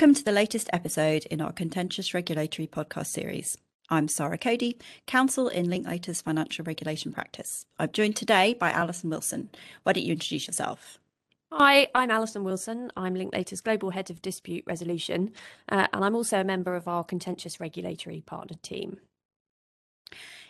Welcome to the latest episode in our Contentious Regulatory podcast series. I'm Sara Cody, Counsel in Linklaters' Financial Regulation Practice. I'm joined today by Alison Wilson. Why don't you introduce yourself? Hi, I'm Alison Wilson. I'm Linklaters' Global Head of Dispute Resolution, uh, and I'm also a member of our Contentious Regulatory Partner team.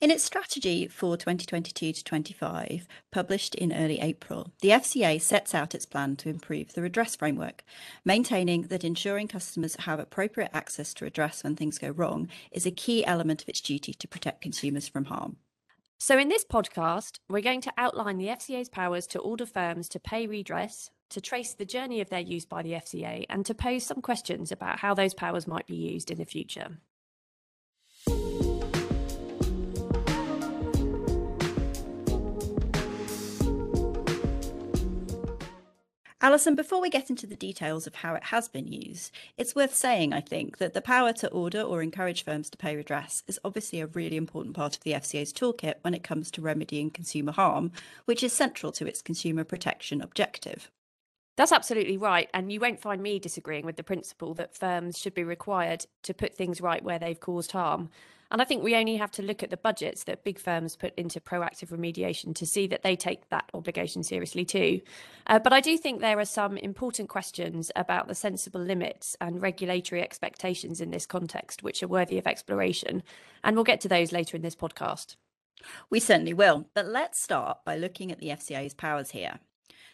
In its strategy for 2022 to 25, published in early April, the FCA sets out its plan to improve the redress framework, maintaining that ensuring customers have appropriate access to redress when things go wrong is a key element of its duty to protect consumers from harm. So, in this podcast, we're going to outline the FCA's powers to order firms to pay redress, to trace the journey of their use by the FCA, and to pose some questions about how those powers might be used in the future. Alison, before we get into the details of how it has been used, it's worth saying, I think, that the power to order or encourage firms to pay redress is obviously a really important part of the FCA's toolkit when it comes to remedying consumer harm, which is central to its consumer protection objective. That's absolutely right. And you won't find me disagreeing with the principle that firms should be required to put things right where they've caused harm. And I think we only have to look at the budgets that big firms put into proactive remediation to see that they take that obligation seriously too. Uh, but I do think there are some important questions about the sensible limits and regulatory expectations in this context, which are worthy of exploration. And we'll get to those later in this podcast. We certainly will. But let's start by looking at the FCA's powers here.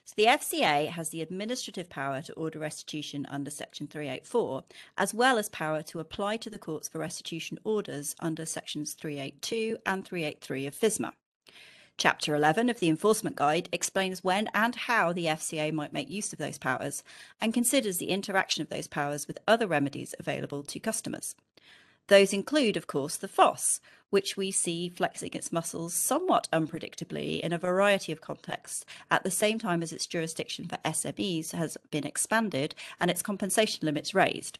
So the FCA has the administrative power to order restitution under Section 384, as well as power to apply to the courts for restitution orders under Sections 382 and 383 of FISMA. Chapter 11 of the Enforcement Guide explains when and how the FCA might make use of those powers and considers the interaction of those powers with other remedies available to customers. Those include, of course, the FOS, which we see flexing its muscles somewhat unpredictably in a variety of contexts, at the same time as its jurisdiction for SMEs has been expanded and its compensation limits raised.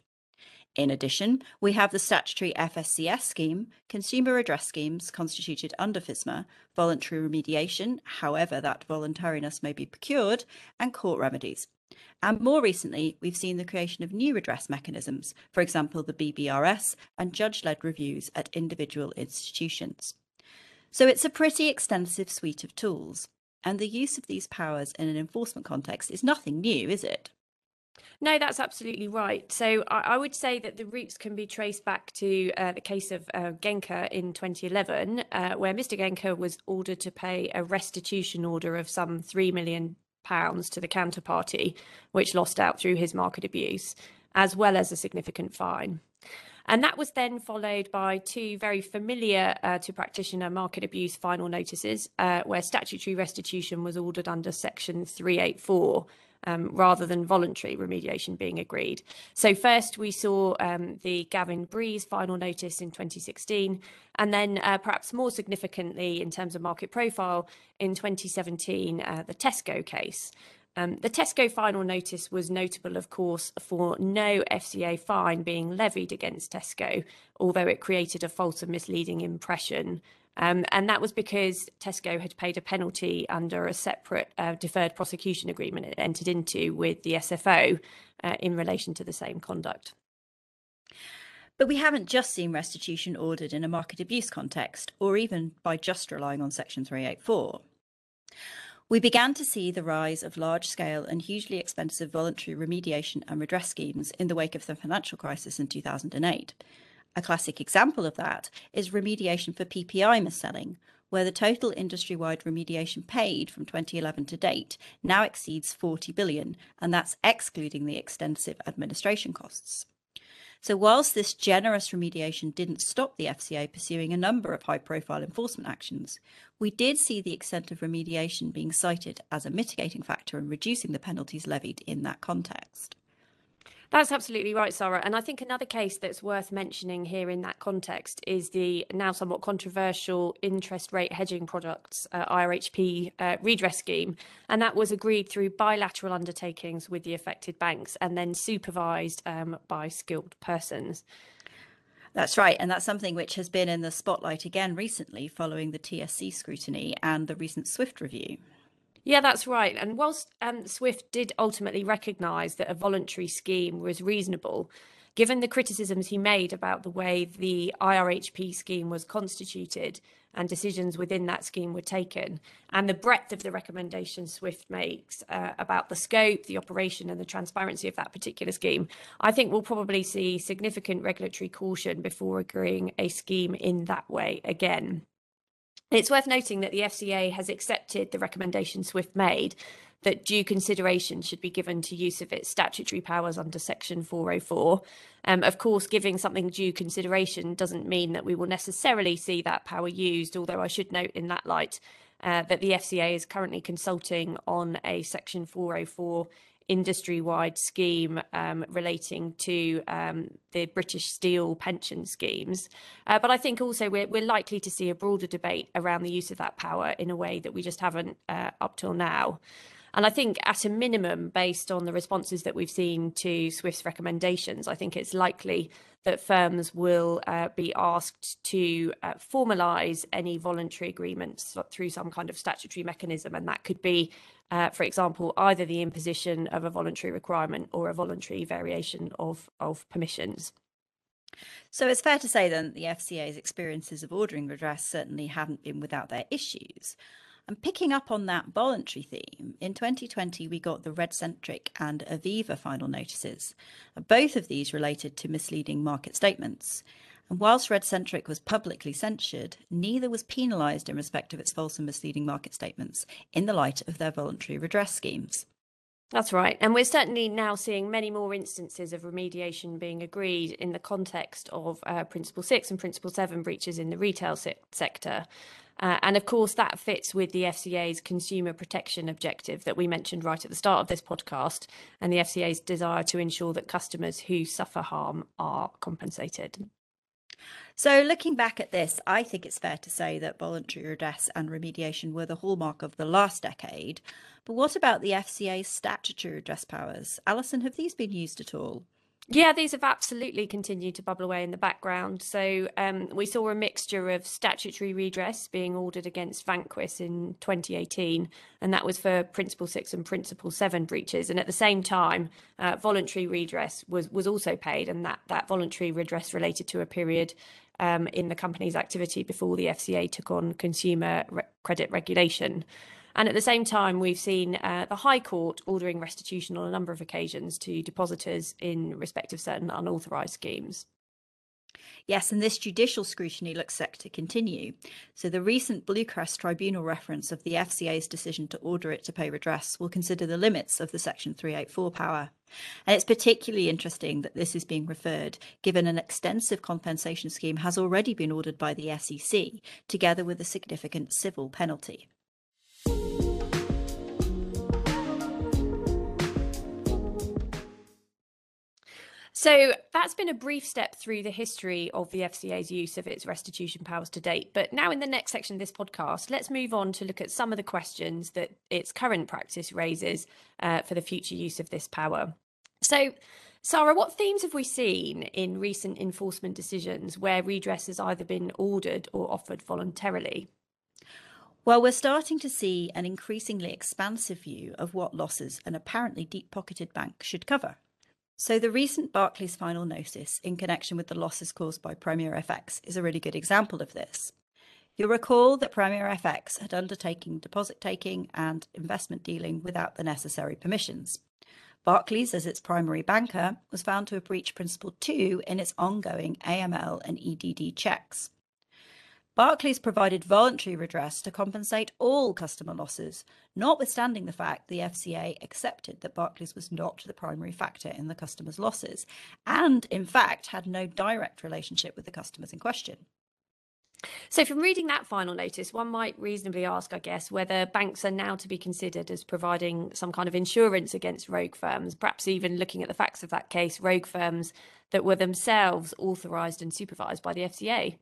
In addition, we have the statutory FSCS scheme, consumer redress schemes constituted under FISMA, voluntary remediation, however that voluntariness may be procured, and court remedies. And more recently, we've seen the creation of new redress mechanisms, for example, the BBRS and judge led reviews at individual institutions. So it's a pretty extensive suite of tools, and the use of these powers in an enforcement context is nothing new, is it? No, that's absolutely right. So I, I, would say that the roots can be traced back to uh, the case of uh, in 2011, uh, where Mr. Genker was ordered to pay a restitution order of some 3 million pounds to the counterparty, which lost out through his market abuse, as well as a significant fine. And that was then followed by two very familiar uh, to practitioner market abuse final notices, uh, where statutory restitution was ordered under Section 384 um, rather than voluntary remediation being agreed. So, first we saw um, the Gavin Breeze final notice in 2016, and then uh, perhaps more significantly in terms of market profile in 2017, uh, the Tesco case. Um, the Tesco final notice was notable, of course, for no FCA fine being levied against Tesco, although it created a false and misleading impression um, and that was because Tesco had paid a penalty under a separate uh, deferred prosecution agreement it entered into with the SFO uh, in relation to the same conduct. But we haven't just seen restitution ordered in a market abuse context, or even by just relying on Section 384. We began to see the rise of large scale and hugely expensive voluntary remediation and redress schemes in the wake of the financial crisis in 2008. A classic example of that is remediation for PPI mis-selling, where the total industry-wide remediation paid from 2011 to date now exceeds 40 billion, and that's excluding the extensive administration costs. So whilst this generous remediation didn't stop the FCA pursuing a number of high-profile enforcement actions, we did see the extent of remediation being cited as a mitigating factor in reducing the penalties levied in that context. That's absolutely right, Sara. And I think another case that's worth mentioning here in that context is the now somewhat controversial interest rate hedging products, uh, IRHP uh, redress scheme. And that was agreed through bilateral undertakings with the affected banks and then supervised um, by skilled persons. That's right. And that's something which has been in the spotlight again recently following the TSC scrutiny and the recent SWIFT review. Yeah, that's right. And whilst um, Swift did ultimately recognise that a voluntary scheme was reasonable, given the criticisms he made about the way the IRHP scheme was constituted and decisions within that scheme were taken, and the breadth of the recommendations Swift makes uh, about the scope, the operation, and the transparency of that particular scheme, I think we'll probably see significant regulatory caution before agreeing a scheme in that way again. It's worth noting that the FCA has accepted the recommendation Swift made that due consideration should be given to use of its statutory powers under Section 404. Um, of course, giving something due consideration doesn't mean that we will necessarily see that power used, although I should note in that light uh, that the FCA is currently consulting on a Section 404 industry-wide scheme um, relating to um, the British Steel pension schemes. Uh, but I think also we're, we're, likely to see a broader debate around the use of that power in a way that we just haven't uh, up till now. And I think, at a minimum, based on the responses that we've seen to Swift's recommendations, I think it's likely that firms will uh, be asked to uh, formalise any voluntary agreements through some kind of statutory mechanism. And that could be, uh, for example, either the imposition of a voluntary requirement or a voluntary variation of, of permissions. So it's fair to say then that the FCA's experiences of ordering redress certainly haven't been without their issues. And picking up on that voluntary theme, in 2020 we got the RedCentric and Aviva final notices. Both of these related to misleading market statements. And whilst RedCentric was publicly censured, neither was penalised in respect of its false and misleading market statements in the light of their voluntary redress schemes. That's right. And we're certainly now seeing many more instances of remediation being agreed in the context of uh, Principle 6 and Principle 7 breaches in the retail se- sector. Uh, and of course, that fits with the FCA's consumer protection objective that we mentioned right at the start of this podcast, and the FCA's desire to ensure that customers who suffer harm are compensated. So, looking back at this, I think it's fair to say that voluntary redress and remediation were the hallmark of the last decade. But what about the FCA's statutory redress powers? Alison, have these been used at all? Yeah, these have absolutely continued to bubble away in the background. So um, we saw a mixture of statutory redress being ordered against Vanquis in 2018, and that was for Principle 6 and Principle 7 breaches. And at the same time, uh, voluntary redress was, was also paid, and that, that voluntary redress related to a period um, in the company's activity before the FCA took on consumer re- credit regulation. And at the same time, we've seen uh, the High Court ordering restitution on a number of occasions to depositors in respect of certain unauthorised schemes. Yes, and this judicial scrutiny looks set to continue. So, the recent Bluecrest Tribunal reference of the FCA's decision to order it to pay redress will consider the limits of the Section 384 power. And it's particularly interesting that this is being referred, given an extensive compensation scheme has already been ordered by the SEC, together with a significant civil penalty. So that's been a brief step through the history of the FCA's use of its restitution powers to date. But now, in the next section of this podcast, let's move on to look at some of the questions that its current practice raises uh, for the future use of this power. So, Sara, what themes have we seen in recent enforcement decisions where redress has either been ordered or offered voluntarily? Well, we're starting to see an increasingly expansive view of what losses an apparently deep pocketed bank should cover. So, the recent Barclays final notice in connection with the losses caused by Premier FX is a really good example of this. You'll recall that Premier FX had undertaken deposit taking and investment dealing without the necessary permissions. Barclays, as its primary banker, was found to have breached Principle 2 in its ongoing AML and EDD checks. Barclays provided voluntary redress to compensate all customer losses, notwithstanding the fact the FCA accepted that Barclays was not the primary factor in the customer's losses, and in fact had no direct relationship with the customers in question. So, from reading that final notice, one might reasonably ask, I guess, whether banks are now to be considered as providing some kind of insurance against rogue firms, perhaps even looking at the facts of that case, rogue firms that were themselves authorised and supervised by the FCA.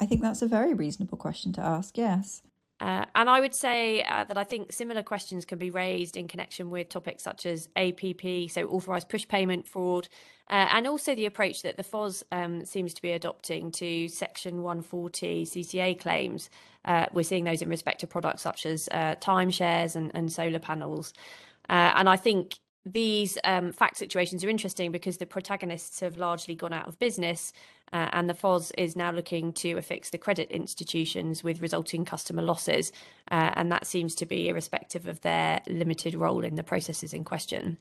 I think that's a very reasonable question to ask, yes. Uh, and I would say uh, that I think similar questions can be raised in connection with topics such as APP, so authorised push payment fraud, uh, and also the approach that the FOS um, seems to be adopting to Section 140 CCA claims. Uh, we're seeing those in respect to products such as uh, timeshares and, and solar panels. Uh, and I think these um, fact situations are interesting because the protagonists have largely gone out of business uh, and the FOS is now looking to affix the credit institutions with resulting customer losses. Uh, and that seems to be irrespective of their limited role in the processes in question.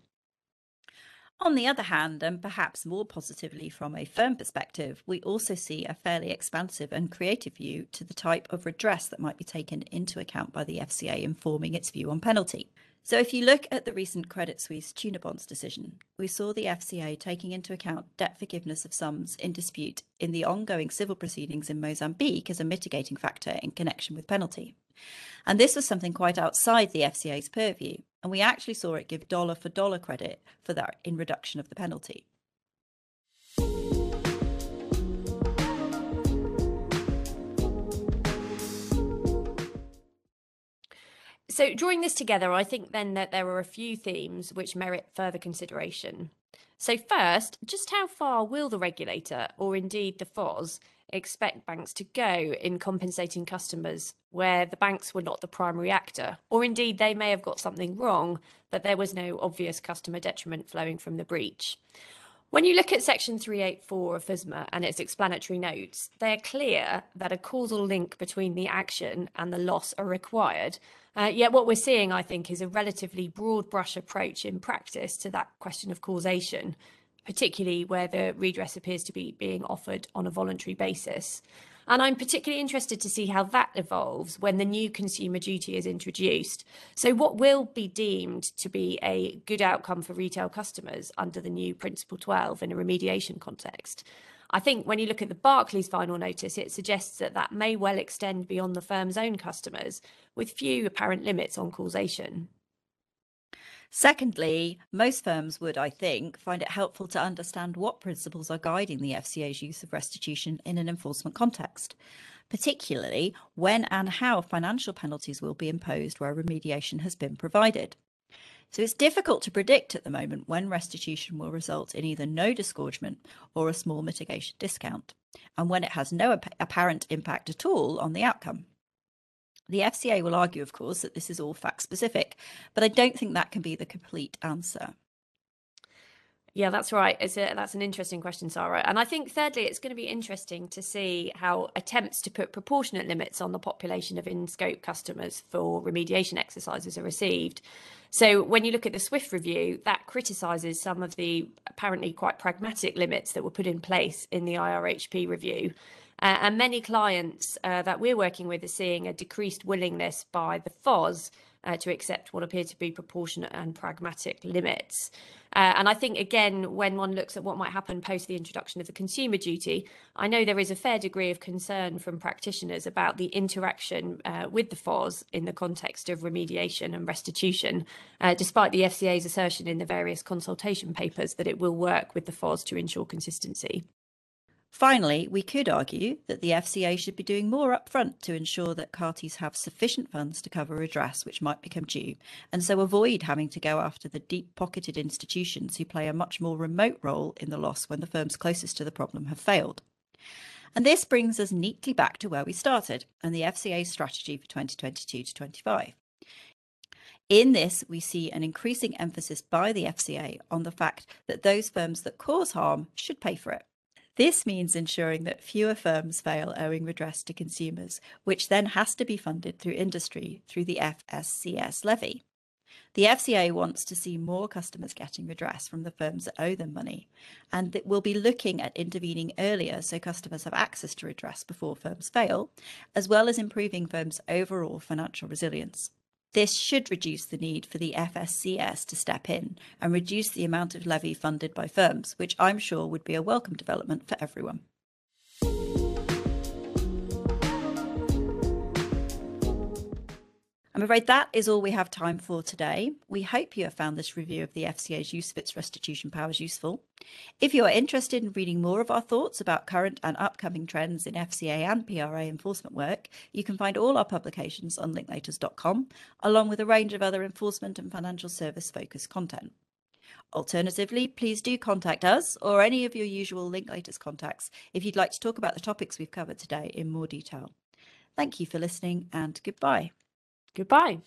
On the other hand, and perhaps more positively from a firm perspective, we also see a fairly expansive and creative view to the type of redress that might be taken into account by the FCA in forming its view on penalty. So, if you look at the recent Credit Suisse tuna bonds decision, we saw the FCA taking into account debt forgiveness of sums in dispute in the ongoing civil proceedings in Mozambique as a mitigating factor in connection with penalty. And this was something quite outside the FCA's purview, and we actually saw it give dollar for dollar credit for that in reduction of the penalty. So, drawing this together, I think then that there are a few themes which merit further consideration. So, first, just how far will the regulator, or indeed the FOS, expect banks to go in compensating customers where the banks were not the primary actor, or indeed they may have got something wrong, but there was no obvious customer detriment flowing from the breach? When you look at Section 384 of FISMA and its explanatory notes, they're clear that a causal link between the action and the loss are required. Uh, yet, what we're seeing, I think, is a relatively broad brush approach in practice to that question of causation, particularly where the redress appears to be being offered on a voluntary basis. And I'm particularly interested to see how that evolves when the new consumer duty is introduced. So, what will be deemed to be a good outcome for retail customers under the new Principle 12 in a remediation context? I think when you look at the Barclays final notice, it suggests that that may well extend beyond the firm's own customers, with few apparent limits on causation. Secondly, most firms would, I think, find it helpful to understand what principles are guiding the FCA's use of restitution in an enforcement context, particularly when and how financial penalties will be imposed where remediation has been provided. So it's difficult to predict at the moment when restitution will result in either no disgorgement or a small mitigation discount, and when it has no apparent impact at all on the outcome. The FCA will argue, of course, that this is all fact specific, but I don't think that can be the complete answer. Yeah, that's right. It's a, that's an interesting question, Sara. And I think, thirdly, it's going to be interesting to see how attempts to put proportionate limits on the population of in scope customers for remediation exercises are received. So, when you look at the Swift review, that criticises some of the apparently quite pragmatic limits that were put in place in the IRHP review. Uh, and many clients uh, that we're working with are seeing a decreased willingness by the FOS uh, to accept what appear to be proportionate and pragmatic limits. Uh, and I think, again, when one looks at what might happen post the introduction of the consumer duty, I know there is a fair degree of concern from practitioners about the interaction uh, with the FOS in the context of remediation and restitution, uh, despite the FCA's assertion in the various consultation papers that it will work with the FOS to ensure consistency. Finally, we could argue that the FCA should be doing more upfront to ensure that parties have sufficient funds to cover redress which might become due, and so avoid having to go after the deep pocketed institutions who play a much more remote role in the loss when the firms closest to the problem have failed. And this brings us neatly back to where we started and the FCA's strategy for 2022 to 25. In this, we see an increasing emphasis by the FCA on the fact that those firms that cause harm should pay for it. This means ensuring that fewer firms fail owing redress to consumers, which then has to be funded through industry through the FSCS levy. The FCA wants to see more customers getting redress from the firms that owe them money, and that will be looking at intervening earlier so customers have access to redress before firms fail, as well as improving firms' overall financial resilience. This should reduce the need for the FSCS to step in and reduce the amount of levy funded by firms, which I'm sure would be a welcome development for everyone. I'm afraid that is all we have time for today. We hope you have found this review of the FCA's use of its restitution powers useful. If you are interested in reading more of our thoughts about current and upcoming trends in FCA and PRA enforcement work, you can find all our publications on linklaters.com, along with a range of other enforcement and financial service focused content. Alternatively, please do contact us or any of your usual Linklaters contacts if you'd like to talk about the topics we've covered today in more detail. Thank you for listening and goodbye. Goodbye.